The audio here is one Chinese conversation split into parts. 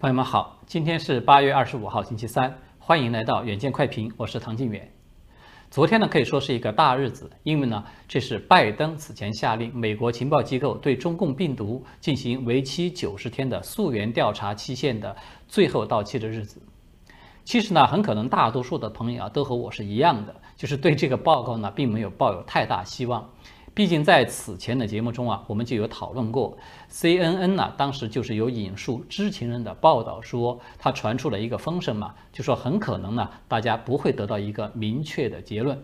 朋友们好，今天是八月二十五号，星期三，欢迎来到远见快评，我是唐静远。昨天呢可以说是一个大日子，因为呢这是拜登此前下令美国情报机构对中共病毒进行为期九十天的溯源调查期限的最后到期的日子。其实呢，很可能大多数的朋友啊都和我是一样的，就是对这个报告呢并没有抱有太大希望。毕竟在此前的节目中啊，我们就有讨论过，CNN 呢当时就是有引述知情人的报道说，他传出了一个风声嘛，就说很可能呢大家不会得到一个明确的结论。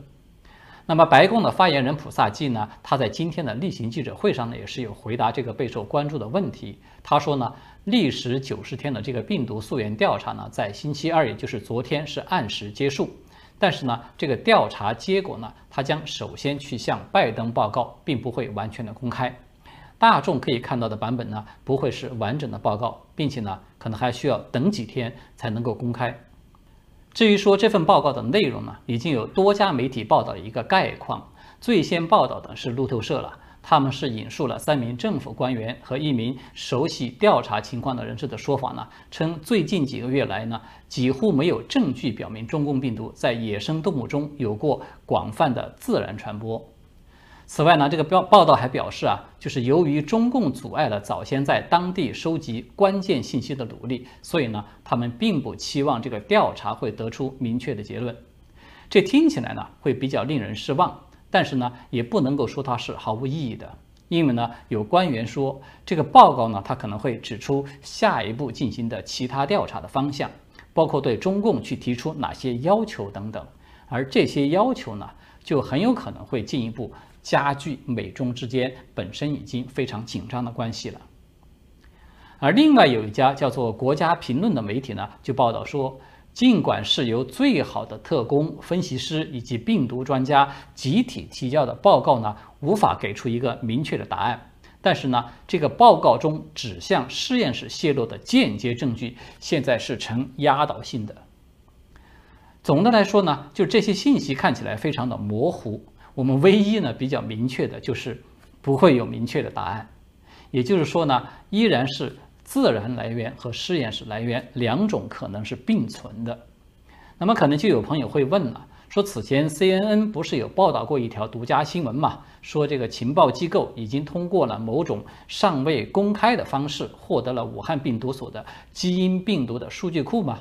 那么白宫的发言人普萨基呢，他在今天的例行记者会上呢也是有回答这个备受关注的问题。他说呢，历时九十天的这个病毒溯源调查呢，在星期二，也就是昨天是按时结束。但是呢，这个调查结果呢，他将首先去向拜登报告，并不会完全的公开。大众可以看到的版本呢，不会是完整的报告，并且呢，可能还需要等几天才能够公开。至于说这份报告的内容呢，已经有多家媒体报道一个概况，最先报道的是路透社了。他们是引述了三名政府官员和一名熟悉调查情况的人士的说法呢，称最近几个月来呢，几乎没有证据表明中共病毒在野生动物中有过广泛的自然传播。此外呢，这个报报道还表示啊，就是由于中共阻碍了早先在当地收集关键信息的努力，所以呢，他们并不期望这个调查会得出明确的结论。这听起来呢，会比较令人失望。但是呢，也不能够说它是毫无意义的，因为呢，有官员说这个报告呢，它可能会指出下一步进行的其他调查的方向，包括对中共去提出哪些要求等等，而这些要求呢，就很有可能会进一步加剧美中之间本身已经非常紧张的关系了。而另外有一家叫做《国家评论》的媒体呢，就报道说。尽管是由最好的特工、分析师以及病毒专家集体提交的报告呢，无法给出一个明确的答案。但是呢，这个报告中指向实验室泄露的间接证据，现在是呈压倒性的。总的来说呢，就这些信息看起来非常的模糊。我们唯一呢比较明确的就是不会有明确的答案。也就是说呢，依然是。自然来源和实验室来源两种可能是并存的，那么可能就有朋友会问了，说此前 CNN 不是有报道过一条独家新闻嘛？说这个情报机构已经通过了某种尚未公开的方式获得了武汉病毒所的基因病毒的数据库吗？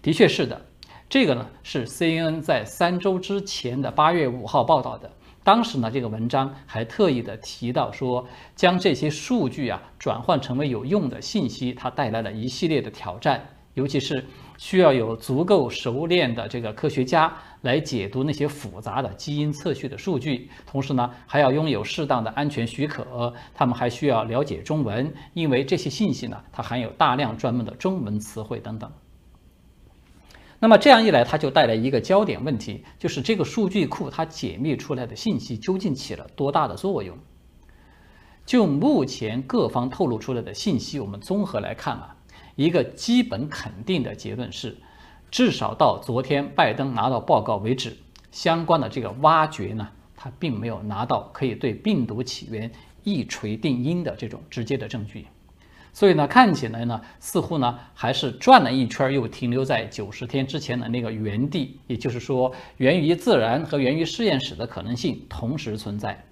的确是的，这个呢是 CNN 在三周之前的八月五号报道的。当时呢，这个文章还特意的提到说，将这些数据啊转换成为有用的信息，它带来了一系列的挑战，尤其是需要有足够熟练的这个科学家来解读那些复杂的基因测序的数据，同时呢，还要拥有适当的安全许可，他们还需要了解中文，因为这些信息呢，它含有大量专门的中文词汇等等。那么这样一来，它就带来一个焦点问题，就是这个数据库它解密出来的信息究竟起了多大的作用？就目前各方透露出来的信息，我们综合来看啊，一个基本肯定的结论是，至少到昨天拜登拿到报告为止，相关的这个挖掘呢，他并没有拿到可以对病毒起源一锤定音的这种直接的证据。所以呢，看起来呢，似乎呢还是转了一圈，又停留在九十天之前的那个原地。也就是说，源于自然和源于实验室的可能性同时存在。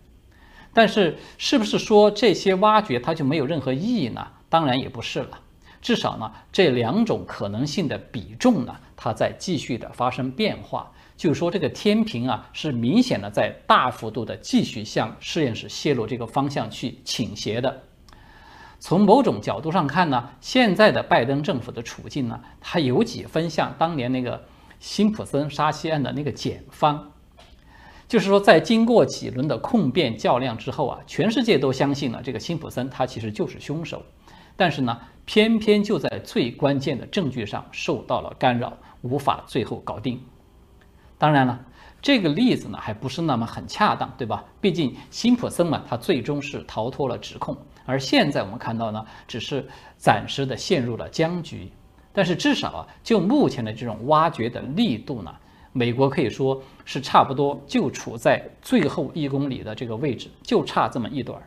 但是，是不是说这些挖掘它就没有任何意义呢？当然也不是了。至少呢，这两种可能性的比重呢，它在继续的发生变化。就是说，这个天平啊，是明显的在大幅度的继续向实验室泄露这个方向去倾斜的。从某种角度上看呢，现在的拜登政府的处境呢，它有几分像当年那个辛普森杀妻案的那个检方，就是说，在经过几轮的控辩较量之后啊，全世界都相信了这个辛普森他其实就是凶手，但是呢，偏偏就在最关键的证据上受到了干扰，无法最后搞定。当然了，这个例子呢，还不是那么很恰当，对吧？毕竟辛普森嘛，他最终是逃脱了指控。而现在我们看到呢，只是暂时的陷入了僵局，但是至少啊，就目前的这种挖掘的力度呢，美国可以说是差不多就处在最后一公里的这个位置，就差这么一段儿。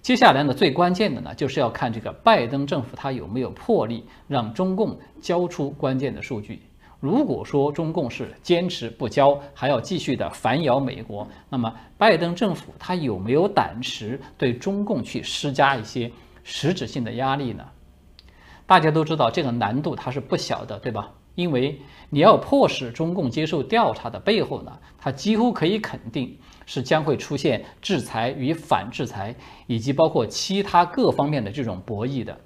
接下来呢，最关键的呢，就是要看这个拜登政府他有没有魄力让中共交出关键的数据。如果说中共是坚持不交，还要继续的反咬美国，那么拜登政府他有没有胆识对中共去施加一些实质性的压力呢？大家都知道这个难度它是不小的，对吧？因为你要迫使中共接受调查的背后呢，它几乎可以肯定。是将会出现制裁与反制裁，以及包括其他各方面的这种博弈的。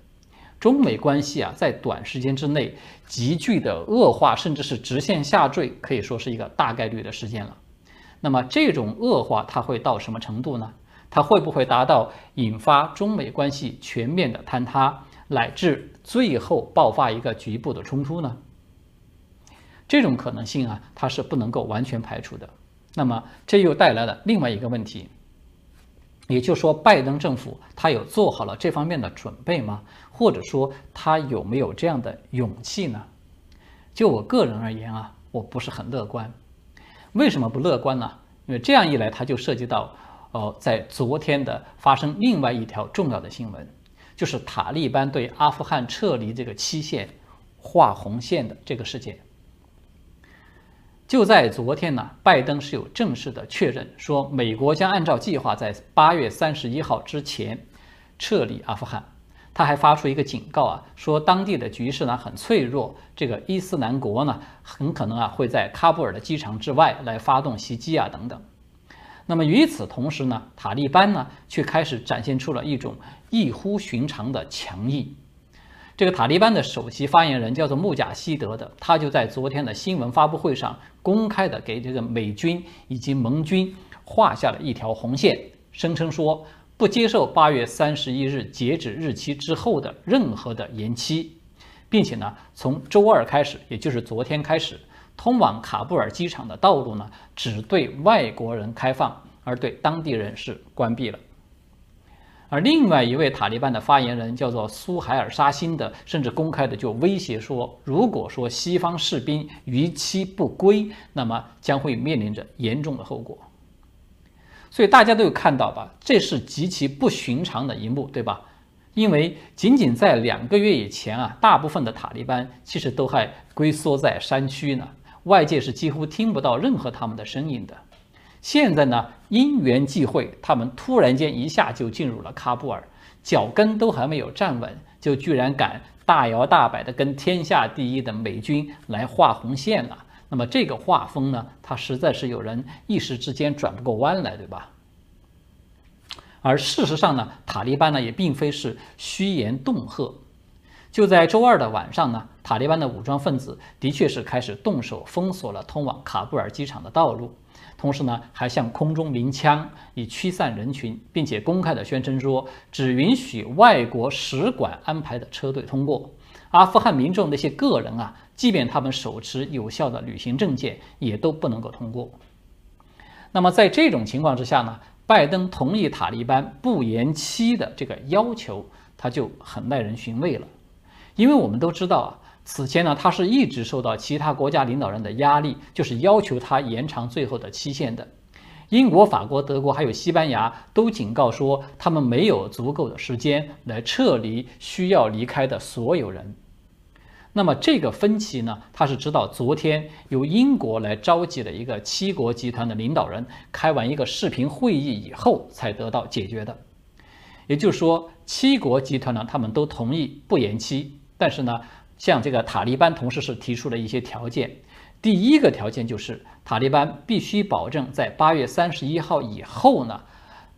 中美关系啊，在短时间之内急剧的恶化，甚至是直线下坠，可以说是一个大概率的事件了。那么这种恶化它会到什么程度呢？它会不会达到引发中美关系全面的坍塌，乃至最后爆发一个局部的冲突呢？这种可能性啊，它是不能够完全排除的。那么这又带来了另外一个问题，也就是说，拜登政府他有做好了这方面的准备吗？或者说他有没有这样的勇气呢？就我个人而言啊，我不是很乐观。为什么不乐观呢？因为这样一来，它就涉及到哦，在昨天的发生另外一条重要的新闻，就是塔利班对阿富汗撤离这个期限画红线的这个事件。就在昨天呢，拜登是有正式的确认，说美国将按照计划在八月三十一号之前撤离阿富汗。他还发出一个警告啊，说当地的局势呢很脆弱，这个伊斯兰国呢很可能啊会在喀布尔的机场之外来发动袭击啊等等。那么与此同时呢，塔利班呢却开始展现出了一种异乎寻常的强硬。这个塔利班的首席发言人叫做穆贾希德的，他就在昨天的新闻发布会上公开的给这个美军以及盟军画下了一条红线，声称说不接受八月三十一日截止日期之后的任何的延期，并且呢，从周二开始，也就是昨天开始，通往卡布尔机场的道路呢只对外国人开放，而对当地人是关闭了。而另外一位塔利班的发言人叫做苏海尔沙辛的，甚至公开的就威胁说，如果说西方士兵逾期不归，那么将会面临着严重的后果。所以大家都有看到吧，这是极其不寻常的一幕，对吧？因为仅仅在两个月以前啊，大部分的塔利班其实都还龟缩在山区呢，外界是几乎听不到任何他们的声音的。现在呢，因缘际会，他们突然间一下就进入了喀布尔，脚跟都还没有站稳，就居然敢大摇大摆的跟天下第一的美军来画红线了。那么这个画风呢，它实在是有人一时之间转不过弯来，对吧？而事实上呢，塔利班呢也并非是虚言恫吓，就在周二的晚上呢，塔利班的武装分子的确是开始动手封锁了通往喀布尔机场的道路。同时呢，还向空中鸣枪以驱散人群，并且公开的宣称说，只允许外国使馆安排的车队通过。阿富汗民众那些个人啊，即便他们手持有效的旅行证件，也都不能够通过。那么在这种情况之下呢，拜登同意塔利班不延期的这个要求，他就很耐人寻味了，因为我们都知道啊。此前呢，他是一直受到其他国家领导人的压力，就是要求他延长最后的期限的。英国、法国、德国还有西班牙都警告说，他们没有足够的时间来撤离需要离开的所有人。那么这个分歧呢，他是直到昨天由英国来召集了一个七国集团的领导人开完一个视频会议以后才得到解决的。也就是说，七国集团呢，他们都同意不延期，但是呢。像这个塔利班同时是提出了一些条件，第一个条件就是塔利班必须保证在八月三十一号以后呢，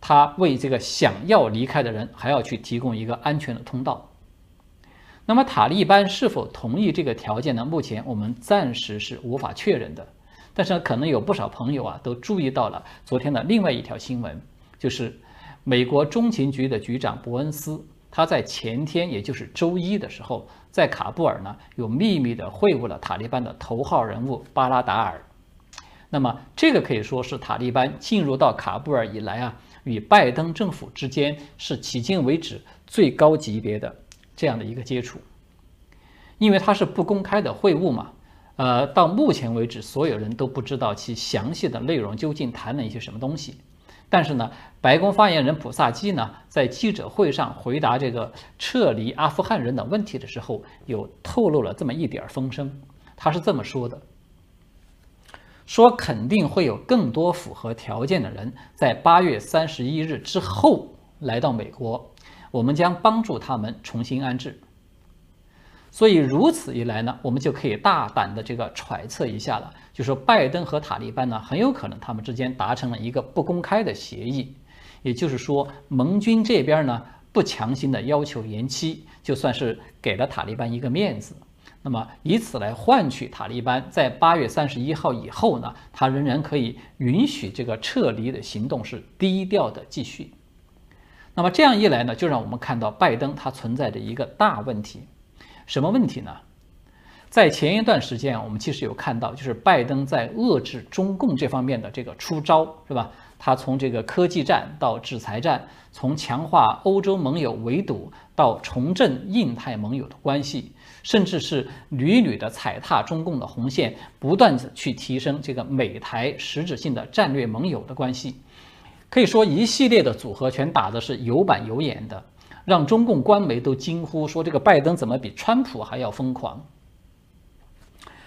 他为这个想要离开的人还要去提供一个安全的通道。那么塔利班是否同意这个条件呢？目前我们暂时是无法确认的。但是可能有不少朋友啊都注意到了昨天的另外一条新闻，就是美国中情局的局长伯恩斯。他在前天，也就是周一的时候，在卡布尔呢，有秘密的会晤了塔利班的头号人物巴拉达尔。那么，这个可以说是塔利班进入到卡布尔以来啊，与拜登政府之间是迄今为止最高级别的这样的一个接触。因为它是不公开的会晤嘛，呃，到目前为止，所有人都不知道其详细的内容究竟谈了一些什么东西。但是呢，白宫发言人普萨基呢，在记者会上回答这个撤离阿富汗人的问题的时候，有透露了这么一点风声。他是这么说的：说肯定会有更多符合条件的人在八月三十一日之后来到美国，我们将帮助他们重新安置。所以如此一来呢，我们就可以大胆的这个揣测一下了，就说拜登和塔利班呢，很有可能他们之间达成了一个不公开的协议，也就是说，盟军这边呢不强行的要求延期，就算是给了塔利班一个面子，那么以此来换取塔利班在八月三十一号以后呢，他仍然可以允许这个撤离的行动是低调的继续。那么这样一来呢，就让我们看到拜登他存在着一个大问题。什么问题呢？在前一段时间啊，我们其实有看到，就是拜登在遏制中共这方面的这个出招，是吧？他从这个科技战到制裁战，从强化欧洲盟友围堵到重振印太盟友的关系，甚至是屡屡的踩踏中共的红线，不断的去提升这个美台实质性的战略盟友的关系，可以说一系列的组合拳打的是有板有眼的。让中共官媒都惊呼说：“这个拜登怎么比川普还要疯狂？”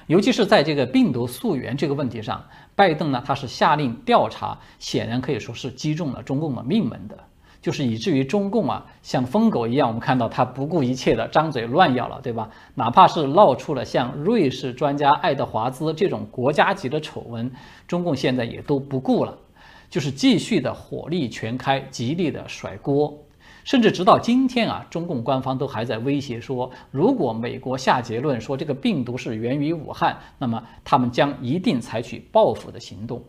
尤其是在这个病毒溯源这个问题上，拜登呢，他是下令调查，显然可以说是击中了中共的命门的，就是以至于中共啊，像疯狗一样，我们看到他不顾一切的张嘴乱咬了，对吧？哪怕是闹出了像瑞士专家爱德华兹这种国家级的丑闻，中共现在也都不顾了，就是继续的火力全开，极力的甩锅。甚至直到今天啊，中共官方都还在威胁说，如果美国下结论说这个病毒是源于武汉，那么他们将一定采取报复的行动。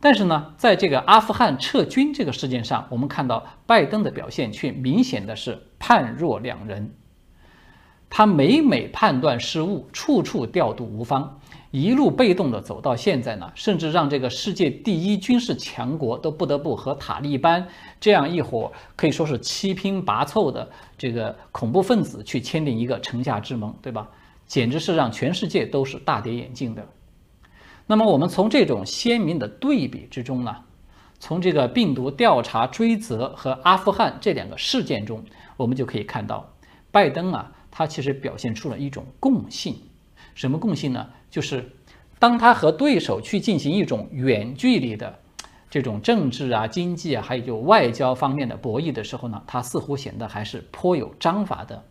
但是呢，在这个阿富汗撤军这个事件上，我们看到拜登的表现却明显的是判若两人，他每每判断失误，处处调度无方。一路被动的走到现在呢，甚至让这个世界第一军事强国都不得不和塔利班这样一伙可以说是七拼八凑的这个恐怖分子去签订一个城下之盟，对吧？简直是让全世界都是大跌眼镜的。那么我们从这种鲜明的对比之中呢，从这个病毒调查追责和阿富汗这两个事件中，我们就可以看到，拜登啊，他其实表现出了一种共性。什么共性呢？就是当他和对手去进行一种远距离的这种政治啊、经济啊，还有就外交方面的博弈的时候呢，他似乎显得还是颇有章法的。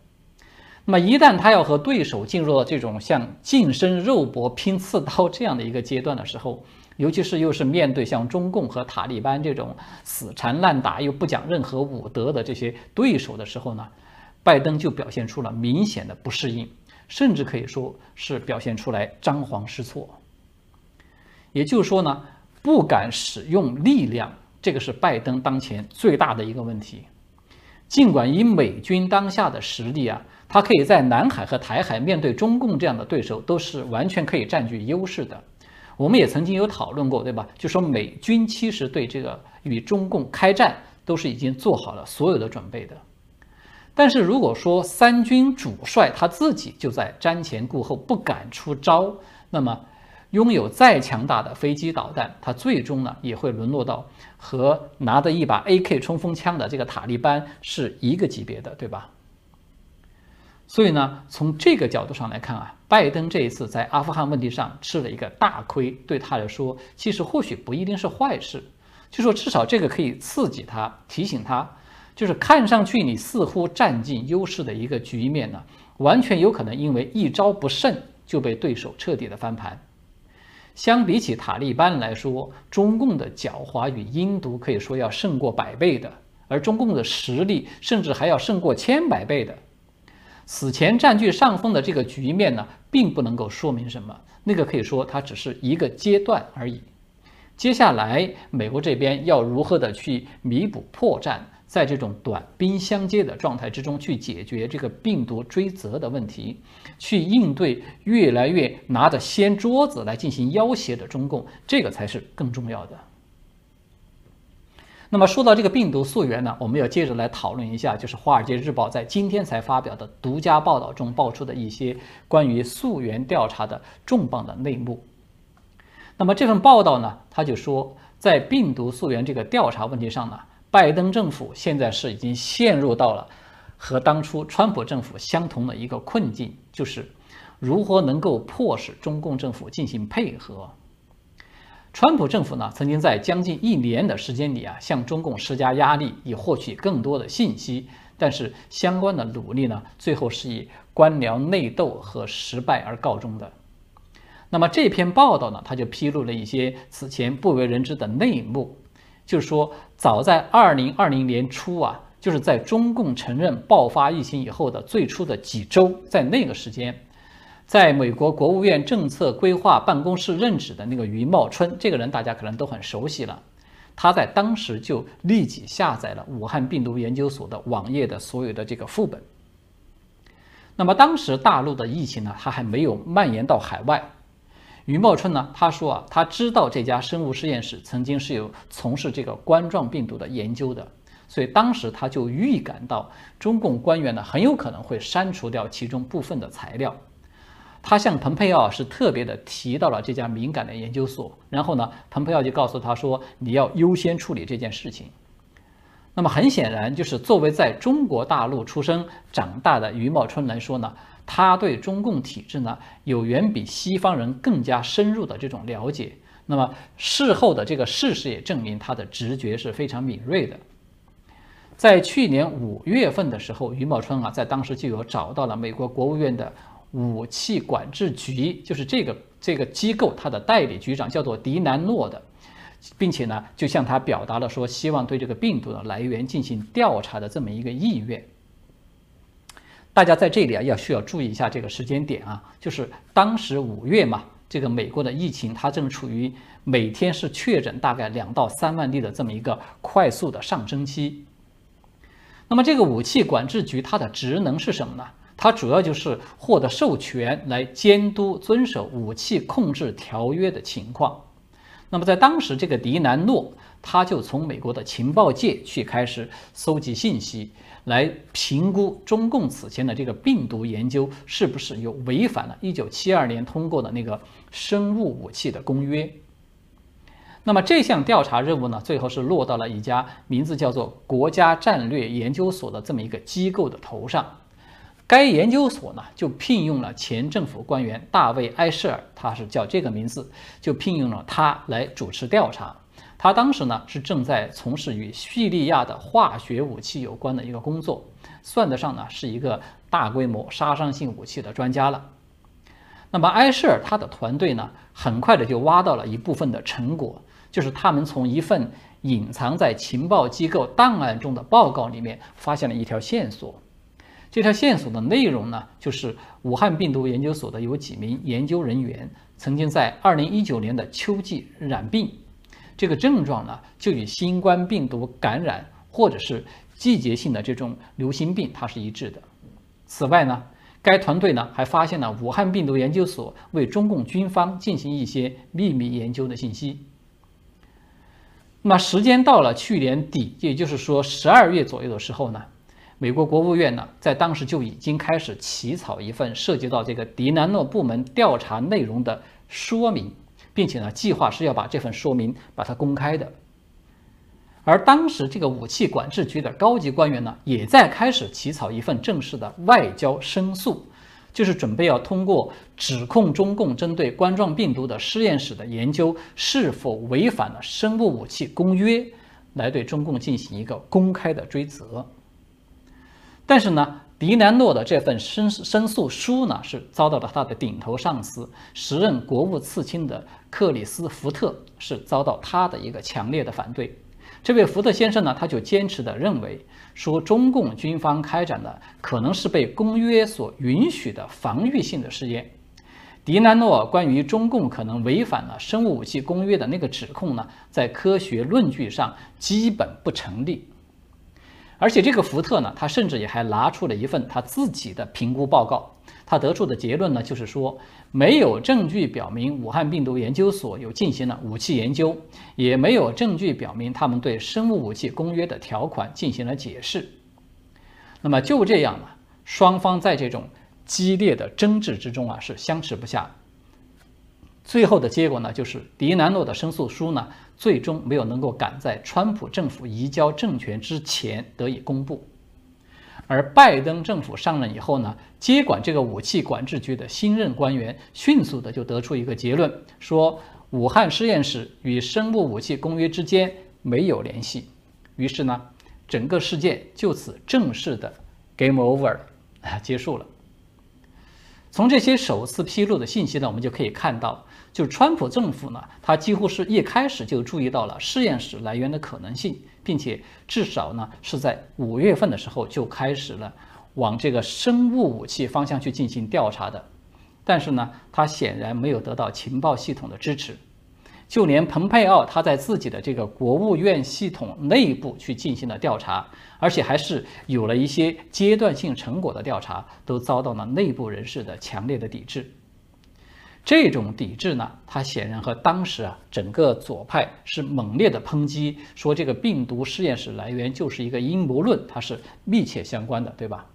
那么一旦他要和对手进入到这种像近身肉搏、拼刺刀这样的一个阶段的时候，尤其是又是面对像中共和塔利班这种死缠烂打又不讲任何武德的这些对手的时候呢，拜登就表现出了明显的不适应。甚至可以说是表现出来张皇失措，也就是说呢，不敢使用力量，这个是拜登当前最大的一个问题。尽管以美军当下的实力啊，他可以在南海和台海面对中共这样的对手，都是完全可以占据优势的。我们也曾经有讨论过，对吧？就说美军其实对这个与中共开战都是已经做好了所有的准备的。但是如果说三军主帅他自己就在瞻前顾后不敢出招，那么拥有再强大的飞机导弹，他最终呢也会沦落到和拿着一把 AK 冲锋枪的这个塔利班是一个级别的，对吧？所以呢，从这个角度上来看啊，拜登这一次在阿富汗问题上吃了一个大亏，对他来说其实或许不一定是坏事，就说至少这个可以刺激他，提醒他。就是看上去你似乎占尽优势的一个局面呢，完全有可能因为一招不慎就被对手彻底的翻盘。相比起塔利班来说，中共的狡猾与阴毒可以说要胜过百倍的，而中共的实力甚至还要胜过千百倍的。此前占据上风的这个局面呢，并不能够说明什么，那个可以说它只是一个阶段而已。接下来美国这边要如何的去弥补破绽？在这种短兵相接的状态之中，去解决这个病毒追责的问题，去应对越来越拿着掀桌子来进行要挟的中共，这个才是更重要的。那么说到这个病毒溯源呢，我们要接着来讨论一下，就是《华尔街日报》在今天才发表的独家报道中爆出的一些关于溯源调查的重磅的内幕。那么这份报道呢，他就说。在病毒溯源这个调查问题上呢，拜登政府现在是已经陷入到了和当初川普政府相同的一个困境，就是如何能够迫使中共政府进行配合。川普政府呢，曾经在将近一年的时间里啊，向中共施加压力，以获取更多的信息。但是相关的努力呢，最后是以官僚内斗和失败而告终的。那么这篇报道呢，它就披露了一些此前不为人知的内幕，就是说，早在二零二零年初啊，就是在中共承认爆发疫情以后的最初的几周，在那个时间。在美国国务院政策规划办公室任职的那个余茂春，这个人大家可能都很熟悉了。他在当时就立即下载了武汉病毒研究所的网页的所有的这个副本。那么当时大陆的疫情呢，他还没有蔓延到海外。于茂春呢，他说啊，他知道这家生物实验室曾经是有从事这个冠状病毒的研究的，所以当时他就预感到中共官员呢很有可能会删除掉其中部分的材料。他向蓬佩奥是特别的提到了这家敏感的研究所，然后呢，蓬佩奥就告诉他说：“你要优先处理这件事情。”那么很显然，就是作为在中国大陆出生长大的余茂春来说呢，他对中共体制呢有远比西方人更加深入的这种了解。那么事后的这个事实也证明他的直觉是非常敏锐的。在去年五月份的时候，余茂春啊，在当时就有找到了美国国务院的。武器管制局就是这个这个机构，它的代理局长叫做迪南诺的，并且呢，就向他表达了说希望对这个病毒的来源进行调查的这么一个意愿。大家在这里啊，要需要注意一下这个时间点啊，就是当时五月嘛，这个美国的疫情它正处于每天是确诊大概两到三万例的这么一个快速的上升期。那么这个武器管制局它的职能是什么呢？它主要就是获得授权来监督遵守武器控制条约的情况。那么在当时，这个迪南诺他就从美国的情报界去开始搜集信息，来评估中共此前的这个病毒研究是不是有违反了1972年通过的那个生物武器的公约。那么这项调查任务呢，最后是落到了一家名字叫做国家战略研究所的这么一个机构的头上。该研究所呢，就聘用了前政府官员大卫·埃舍尔，他是叫这个名字，就聘用了他来主持调查。他当时呢是正在从事与叙利亚的化学武器有关的一个工作，算得上呢是一个大规模杀伤性武器的专家了。那么埃舍尔他的团队呢，很快的就挖到了一部分的成果，就是他们从一份隐藏在情报机构档案中的报告里面发现了一条线索。这条线索的内容呢，就是武汉病毒研究所的有几名研究人员曾经在2019年的秋季染病，这个症状呢就与新冠病毒感染或者是季节性的这种流行病它是一致的。此外呢，该团队呢还发现了武汉病毒研究所为中共军方进行一些秘密研究的信息。那时间到了去年底，也就是说十二月左右的时候呢。美国国务院呢，在当时就已经开始起草一份涉及到这个迪南诺部门调查内容的说明，并且呢，计划是要把这份说明把它公开的。而当时这个武器管制局的高级官员呢，也在开始起草一份正式的外交申诉，就是准备要通过指控中共针对冠状病毒的实验室的研究是否违反了生物武器公约，来对中共进行一个公开的追责。但是呢，迪南诺的这份申申诉书呢，是遭到了他的顶头上司，时任国务次卿的克里斯福特是遭到他的一个强烈的反对。这位福特先生呢，他就坚持的认为，说中共军方开展的可能是被公约所允许的防御性的试验。迪南诺关于中共可能违反了生物武器公约的那个指控呢，在科学论据上基本不成立。而且这个福特呢，他甚至也还拿出了一份他自己的评估报告。他得出的结论呢，就是说没有证据表明武汉病毒研究所有进行了武器研究，也没有证据表明他们对生物武器公约的条款进行了解释。那么就这样呢，双方在这种激烈的争执之中啊，是相持不下。最后的结果呢，就是迪南诺的申诉书呢，最终没有能够赶在川普政府移交政权之前得以公布。而拜登政府上任以后呢，接管这个武器管制局的新任官员迅速的就得出一个结论，说武汉实验室与生物武器公约之间没有联系。于是呢，整个事件就此正式的 game over 啊，结束了。从这些首次披露的信息呢，我们就可以看到，就川普政府呢，他几乎是一开始就注意到了实验室来源的可能性，并且至少呢是在五月份的时候就开始了往这个生物武器方向去进行调查的。但是呢，他显然没有得到情报系统的支持。就连蓬佩奥他在自己的这个国务院系统内部去进行了调查，而且还是有了一些阶段性成果的调查，都遭到了内部人士的强烈的抵制。这种抵制呢，它显然和当时啊整个左派是猛烈的抨击，说这个病毒实验室来源就是一个阴谋论，它是密切相关的，对吧？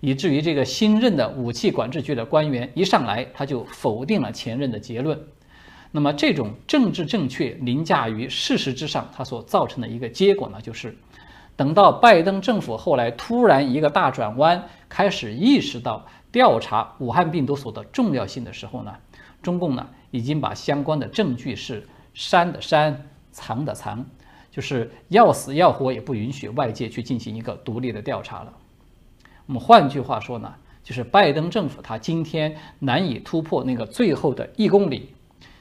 以至于这个新任的武器管制局的官员一上来他就否定了前任的结论。那么，这种政治正确凌驾于事实之上，它所造成的一个结果呢，就是等到拜登政府后来突然一个大转弯，开始意识到调查武汉病毒所的重要性的时候呢，中共呢已经把相关的证据是删的删，藏的藏，就是要死要活也不允许外界去进行一个独立的调查了。我们换句话说呢，就是拜登政府他今天难以突破那个最后的一公里。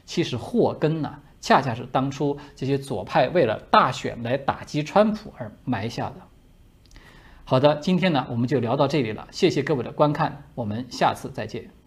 其实祸根呢，恰恰是当初这些左派为了大选来打击川普而埋下的。好的，今天呢我们就聊到这里了，谢谢各位的观看，我们下次再见。